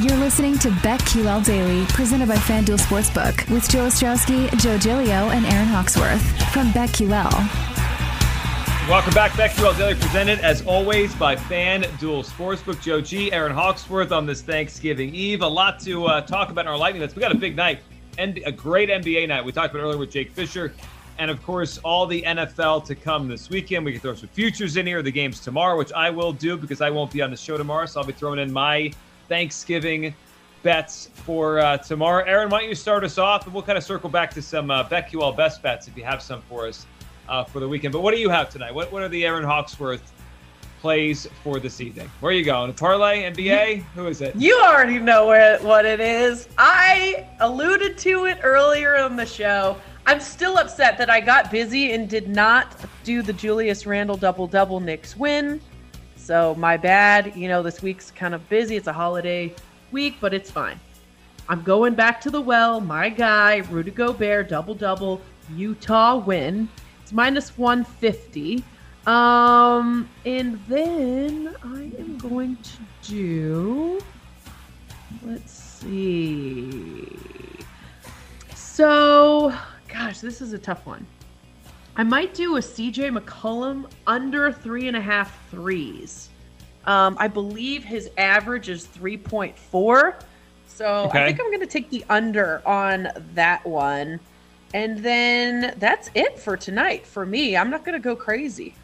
You're listening to BetQL Daily, presented by FanDuel Sportsbook, with Joe Ostrowski, Joe Gilio, and Aaron Hawksworth from BetQL. Welcome back, BetQL Daily, presented as always by FanDuel Sportsbook. Joe G, Aaron Hawksworth on this Thanksgiving Eve. A lot to uh, talk about in our lightning list. We got a big night and a great NBA night. We talked about earlier with Jake Fisher, and of course, all the NFL to come this weekend. We can throw some futures in here, the games tomorrow, which I will do because I won't be on the show tomorrow, so I'll be throwing in my Thanksgiving bets for uh, tomorrow. Aaron, why don't you start us off, and we'll kind of circle back to some uh, BetQL best bets if you have some for us uh, for the weekend. But what do you have tonight? What What are the Aaron Hawksworth plays for this evening? Where are you going? Parlay, NBA? Who is it? You already know where, what it is. I alluded to it earlier on the show. I'm still upset that I got busy and did not do the Julius Randle double double Knicks win. So my bad. You know, this week's kind of busy. It's a holiday week, but it's fine. I'm going back to the well. My guy, Rudy Gobert, double double, Utah win. It's minus 150. Um, and then I am going to do. Let's see. So, gosh, this is a tough one. I might do a CJ McCollum under three and a half threes. Um, I believe his average is 3.4. So Okay. I think I'm going to take the under on that one. And then that's it for tonight for me. I'm not going to go crazy.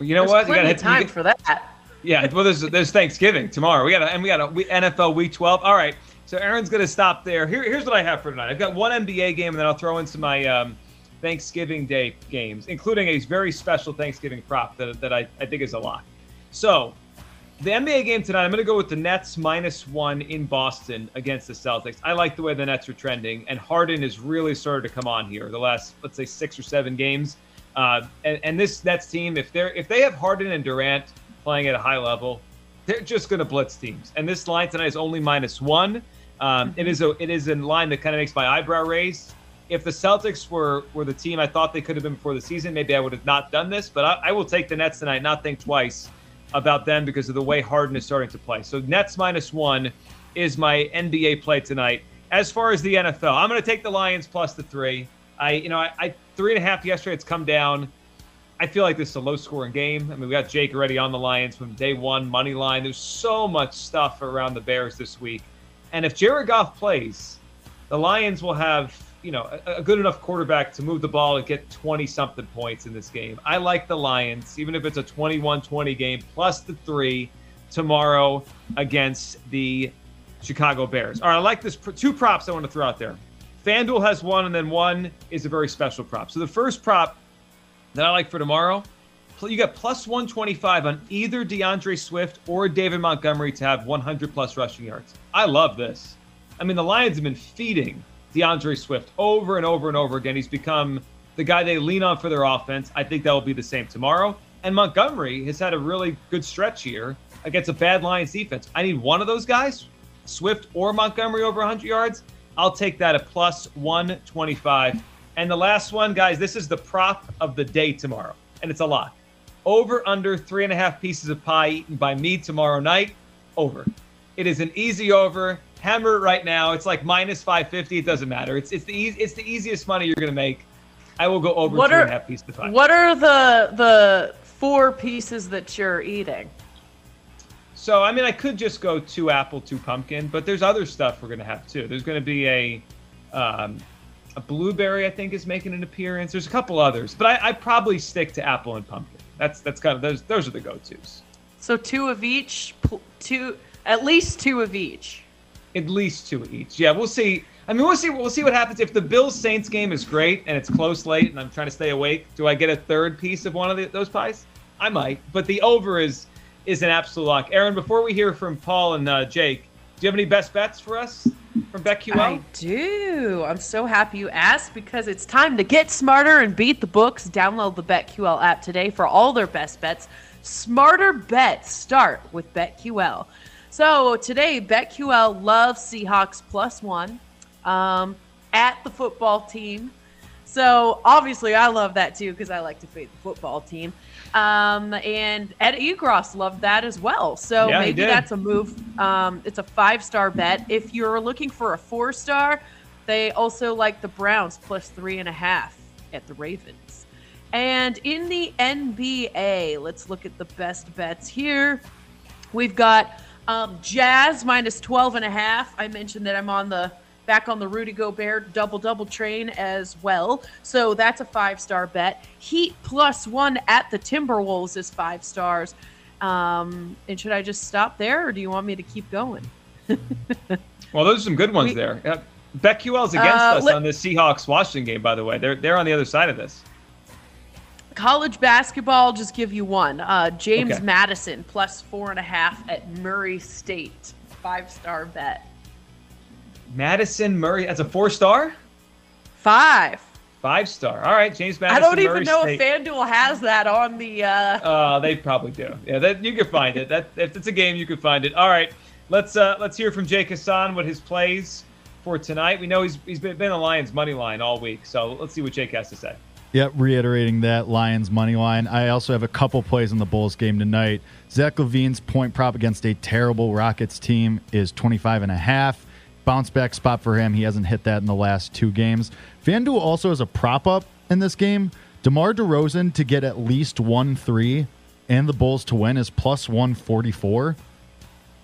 You know There's what? Plenty gotta hit time you- for that. Yeah, well, there's there's Thanksgiving tomorrow. We got and we got a we- NFL Week 12. All right, so Aaron's gonna stop there. Here, here's what I have for tonight. I've got one NBA game, and then I'll throw in some my um, Thanksgiving Day games, including a very special Thanksgiving prop that, that I, I think is a lot. So, the NBA game tonight, I'm gonna go with the Nets minus one in Boston against the Celtics. I like the way the Nets are trending, and Harden has really started to come on here the last let's say six or seven games. Uh, and, and this Nets team, if they're if they have Harden and Durant playing at a high level, they're just going to blitz teams. And this line tonight is only minus one. Um, it is a it is a line that kind of makes my eyebrow raise. If the Celtics were were the team I thought they could have been before the season, maybe I would have not done this. But I, I will take the Nets tonight, not think twice about them because of the way Harden is starting to play. So Nets minus one is my NBA play tonight. As far as the NFL, I'm going to take the Lions plus the three. I you know I, I three and a half yesterday. It's come down. I feel like this is a low scoring game. I mean, we got Jake already on the Lions from day one, money line. There's so much stuff around the Bears this week. And if Jared Goff plays, the Lions will have, you know, a, a good enough quarterback to move the ball and get 20 something points in this game. I like the Lions, even if it's a 21 20 game, plus the three tomorrow against the Chicago Bears. All right, I like this. Two props I want to throw out there. FanDuel has one, and then one is a very special prop. So the first prop that I like for tomorrow, you got plus 125 on either D'Andre Swift or David Montgomery to have 100 plus rushing yards. I love this. I mean, the Lions have been feeding D'Andre Swift over and over and over again. He's become the guy they lean on for their offense. I think that will be the same tomorrow. And Montgomery has had a really good stretch here against a bad Lions defense. I need one of those guys, Swift or Montgomery over 100 yards. I'll take that at plus 125. And the last one, guys, this is the prop of the day tomorrow, and it's a lot. Over under three and a half pieces of pie eaten by me tomorrow night. Over. It is an easy over. Hammer it right now. It's like minus 550. It doesn't matter. It's it's the easy, it's the easiest money you're gonna make. I will go over What are and a half pieces of pie. what are the the four pieces that you're eating? So I mean, I could just go two apple, two pumpkin, but there's other stuff we're gonna have too. There's gonna be a Um, a blueberry, I think, is making an appearance. There's a couple others, but I, I probably stick to apple and pumpkin. That's that's kind of those those are the go-tos. So two of each, two at least two of each. At least two each. Yeah, we'll see. I mean, we'll see. We'll see what happens if the Bills Saints game is great and it's close late, and I'm trying to stay awake. Do I get a third piece of one of the, those pies? I might, but the over is is an absolute lock. Aaron, before we hear from Paul and uh, Jake, do you have any best bets for us from BetQL? I do. I'm so happy you asked because it's time to get smarter and beat the books. Download the BetQL app today for all their best bets. Smarter bets start with BetQL. So today, BetQL loves Seahawks plus one um, at the football team. So obviously, I love that too because I like to fade the football team. Um, and Ed Egros loved that as well. So Yeah, maybe that's a move. Um, it's a five star bet. If you're looking for a four star, they also like the Browns plus three and a half at the Ravens. And in the NBA, let's look at the best bets here. We've got um, Jazz minus 12 and a half. I mentioned that I'm on the back on the Rudy Gobert double double train as well. So that's a five star bet. Heat plus one at the Timberwolves is five stars. Um, and should I just stop there or do you want me to keep going? Well, those are some good ones We- there. Uh, BetQL's against Uh, us let- on the Seahawks Washington game, by the way. They're they're on the other side of this. College basketball, just give you one. Uh, James Okay. Madison plus four and a half at Murray State. Five star bet. Madison Murray as a four star, Five. five star. All right, James Madison. I don't even Murray know State. if FanDuel has that on the. Uh, Uh, they probably do. Yeah, that you can find it. That if it's a game, you can find it. All right, let's uh, let's hear from Jake Hassan what his plays for tonight. We know he's he's been, been a Lions money line all week, so let's see what Jake has to say. Yep, reiterating that Lions money line. I also have a couple plays in the Bulls game tonight. Zach LaVine's point prop against a terrible Rockets team is 25 and a half. Bounce back spot for him. He hasn't hit that in the last two games. FanDuel also has a prop up in this game. DeMar DeRozan to get at least 1 3 and the Bulls to win is plus 144.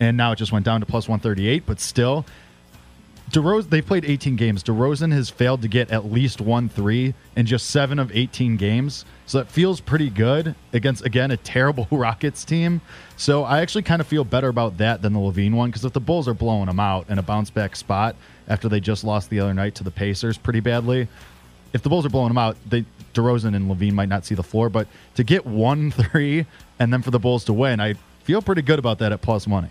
And now it just went down to plus 138, but still, DeRozan, they've played 18 games. DeRozan has failed to get at least one three in just seven of 18 games. So that feels pretty good against, again, a terrible Rockets team. So I actually kind of feel better about that than the LaVine one because if the Bulls are blowing them out in a bounce back spot after they just lost the other night to the Pacers pretty badly, if the Bulls are blowing them out, they, DeRozan and LaVine might not see the floor. But to get one three and then for the Bulls to win, I feel pretty good about that at plus money.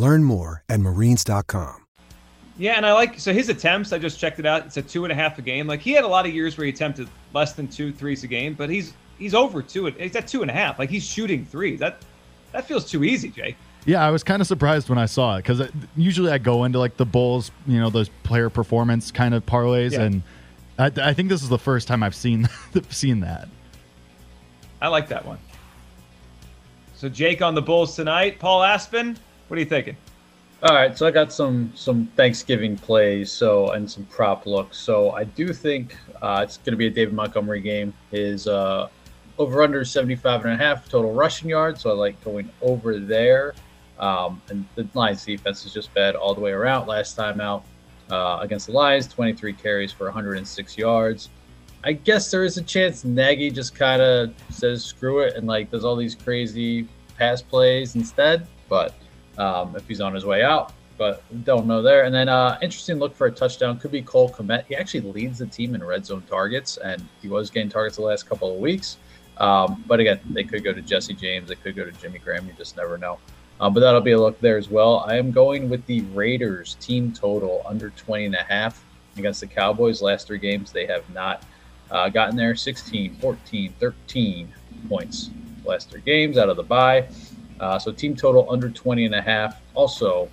Learn more at marines.com. Yeah, and I like so his attempts. I just checked it out. It's a two and a half a game. Like he had a lot of years where he attempted less than two threes a game, but he's he's over two. He's at two and a half. Like he's shooting threes. That that feels too easy, Jake. Yeah, I was kind of surprised when I saw it because uh, usually I go into like the Bulls, you know, those player performance kind of parlays, Yeah. and I, I think this is the first time I've seen seen that. I like that one. So Jake on the Bulls tonight. Paul Aspen, what are you thinking? All right, so I got some some Thanksgiving plays, so and some prop looks. So I do think uh, it's going to be a David Montgomery game. His uh, over under 75 and a half total rushing yards, so I like going over there. Um, and the Lions defense is just bad all the way around. Last time out uh, against the Lions, 23 carries for 106 yards. I guess there is a chance Nagy just kind of says screw it and like does all these crazy pass plays instead, but um, if he's on his way out. But don't know there. And then uh, interesting look for a touchdown could be Cole Kmet. He actually leads the team in red zone targets, and he was getting targets the last couple of weeks. Um, but again, they could go to Jesse James, they could go to Jimmy Graham. You just never know. Uh, but that'll be a look there as well. I am going with the Raiders team total under 20 and a half against the Cowboys. Last three games, they have not uh, gotten there 16, 14, 13 points last three games out of the bye. Uh, so team total under 20 and a half. Also,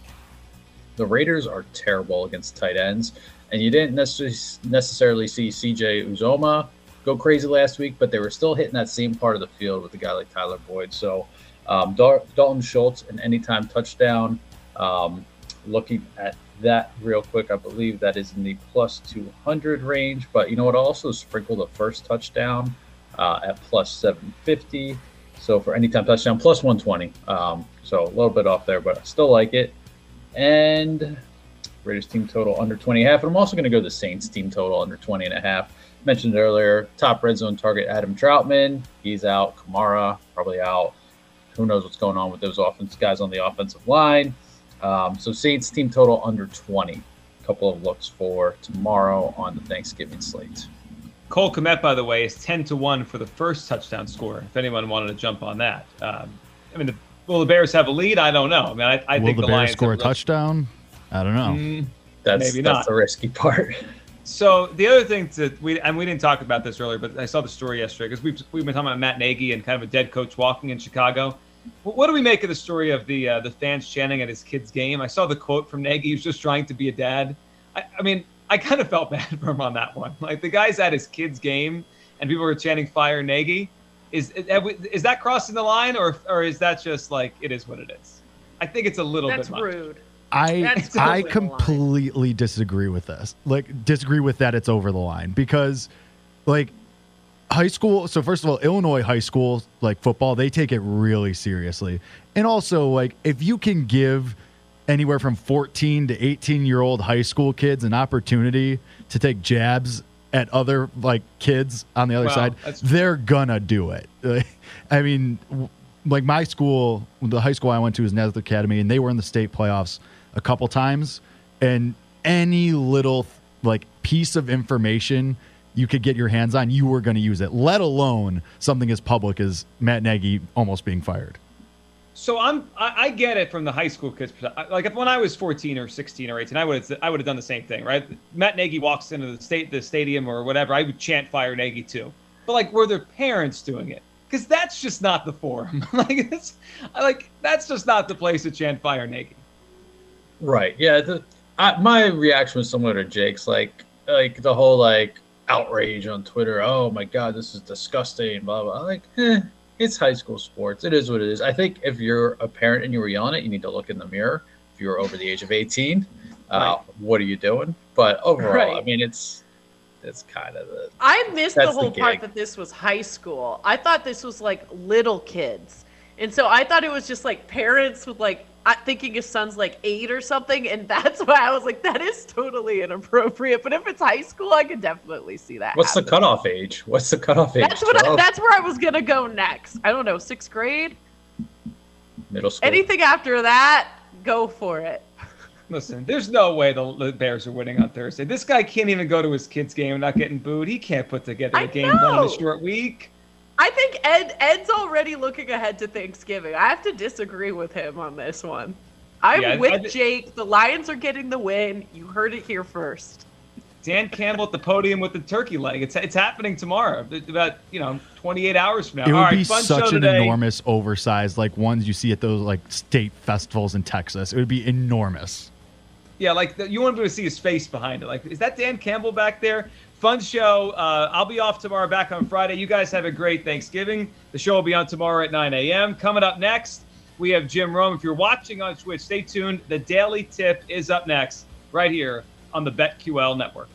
the Raiders are terrible against tight ends. And you didn't necessarily necessarily see CJ Uzomah go crazy last week, but they were still hitting that same part of the field with a guy like Tyler Boyd. So um, Dalton Schultz, an anytime touchdown. Um, looking at that real quick, I believe that is in the plus 200 range. But you know what? Also sprinkled a first touchdown uh, at plus 750. So for anytime touchdown, plus 120. Um, so a little bit off there, but I still like it. And Raiders team total under 20 and a half. And I'm also going to go the Saints team total under 20 and a half. Mentioned earlier, top red zone target Adam Trautman. He's out. Kamara probably out. Who knows what's going on with those offense guys on the offensive line. Um, so Saints team total under 20. A couple of looks for tomorrow on the Thanksgiving slate. Cole Kmet, by the way, is 10 to 1 for the first touchdown score, if anyone wanted to jump on that. Um, I mean, the, will the Bears have a lead? I don't know. I mean, I, I will think the, the, Bears Lions score a have- touchdown? I don't know. Mm, That's, Maybe that's not. the risky part. So the other thing that we and we didn't talk about this earlier, but I saw the story yesterday because we've we've been talking about Matt Nagy and kind of a dead coach walking in Chicago. What, what do we make of the story of the uh, the fans chanting at his kid's game? I saw the quote from Nagy. He was just trying to be a dad. I, I mean, I kind of felt bad for him on that one. Like the guy's at his kid's game and people were chanting "Fire Nagy." Is is that crossing the line, or or is that just like it is what it is? I think it's a little That's bit much. rude. I That's I totally the line. completely disagree with this. Like disagree with that it's over the line because like high school so first of all Illinois high school like football they take it really seriously. And also like if you can give anywhere from 14 to 18 year old high school kids an opportunity to take jabs at other like kids on the other Wow, side they're gonna do it. I mean, like my school, the high school I went to is Nazareth Academy, and they were in the state playoffs a couple times. And any little like piece of information you could get your hands on, you were going to use it. Let alone something as public as Matt Nagy almost being fired. So I'm I, I get it from the high school kids. Like if when I was 14 or 16 or 18, I would have I would have done the same thing, right? Matt Nagy walks into the state the stadium or whatever, I would chant "Fire Nagy" too. But like, were their parents doing it? Because that's just not the forum. like it's like that's just not the place to chant "Fire Nagy." Right. Yeah. The, I, my reaction was similar to Jake's. Like, like the whole like outrage on Twitter. Oh my God, this is disgusting. Blah blah. I like, eh, it's high school sports. It is what it is. I think if you're a parent and you were yelling it, you need to look in the mirror. If you're over the age of 18, uh, what are you doing? But overall, I mean, it's it's kind of the I missed the That's the whole part that this was high school. I thought this was like little kids. And so I thought it was just like parents with like thinking his son's like eight or something. And that's why I was like, that is totally inappropriate. But if it's high school, I could definitely see that. what's the cutoff age? What's the cutoff age? That's what I, that's where I was gonna go next. I don't know, sixth grade. middle school. Anything after that, go for it. Listen, there's no way the, the Bears are winning on Thursday. This guy can't even go to his kid's game and not getting booed. He can't put together a I game plan in a short week. I think Ed Ed's already looking ahead to Thanksgiving. I have to disagree with him on this one. I'm Yeah, with I Jake. The Lions are getting the win. You heard it here first. Dan Campbell at the podium with the turkey leg. It's it's happening tomorrow, about you know 28 hours from now. It would All right, be fun such an today. enormous oversized like ones you see at those like state festivals in Texas. It would be enormous. Yeah, like the, you want to be able to see his face behind it. Like, is that Dan Campbell back there? Fun show. Uh, I'll be off tomorrow, back on Friday. You guys have a great Thanksgiving. The show will be on tomorrow at 9 a.m. Coming up next, we have Jim Rome. If you're watching on Twitch, stay tuned. The Daily Tip is up next, right here on the BetQL Network.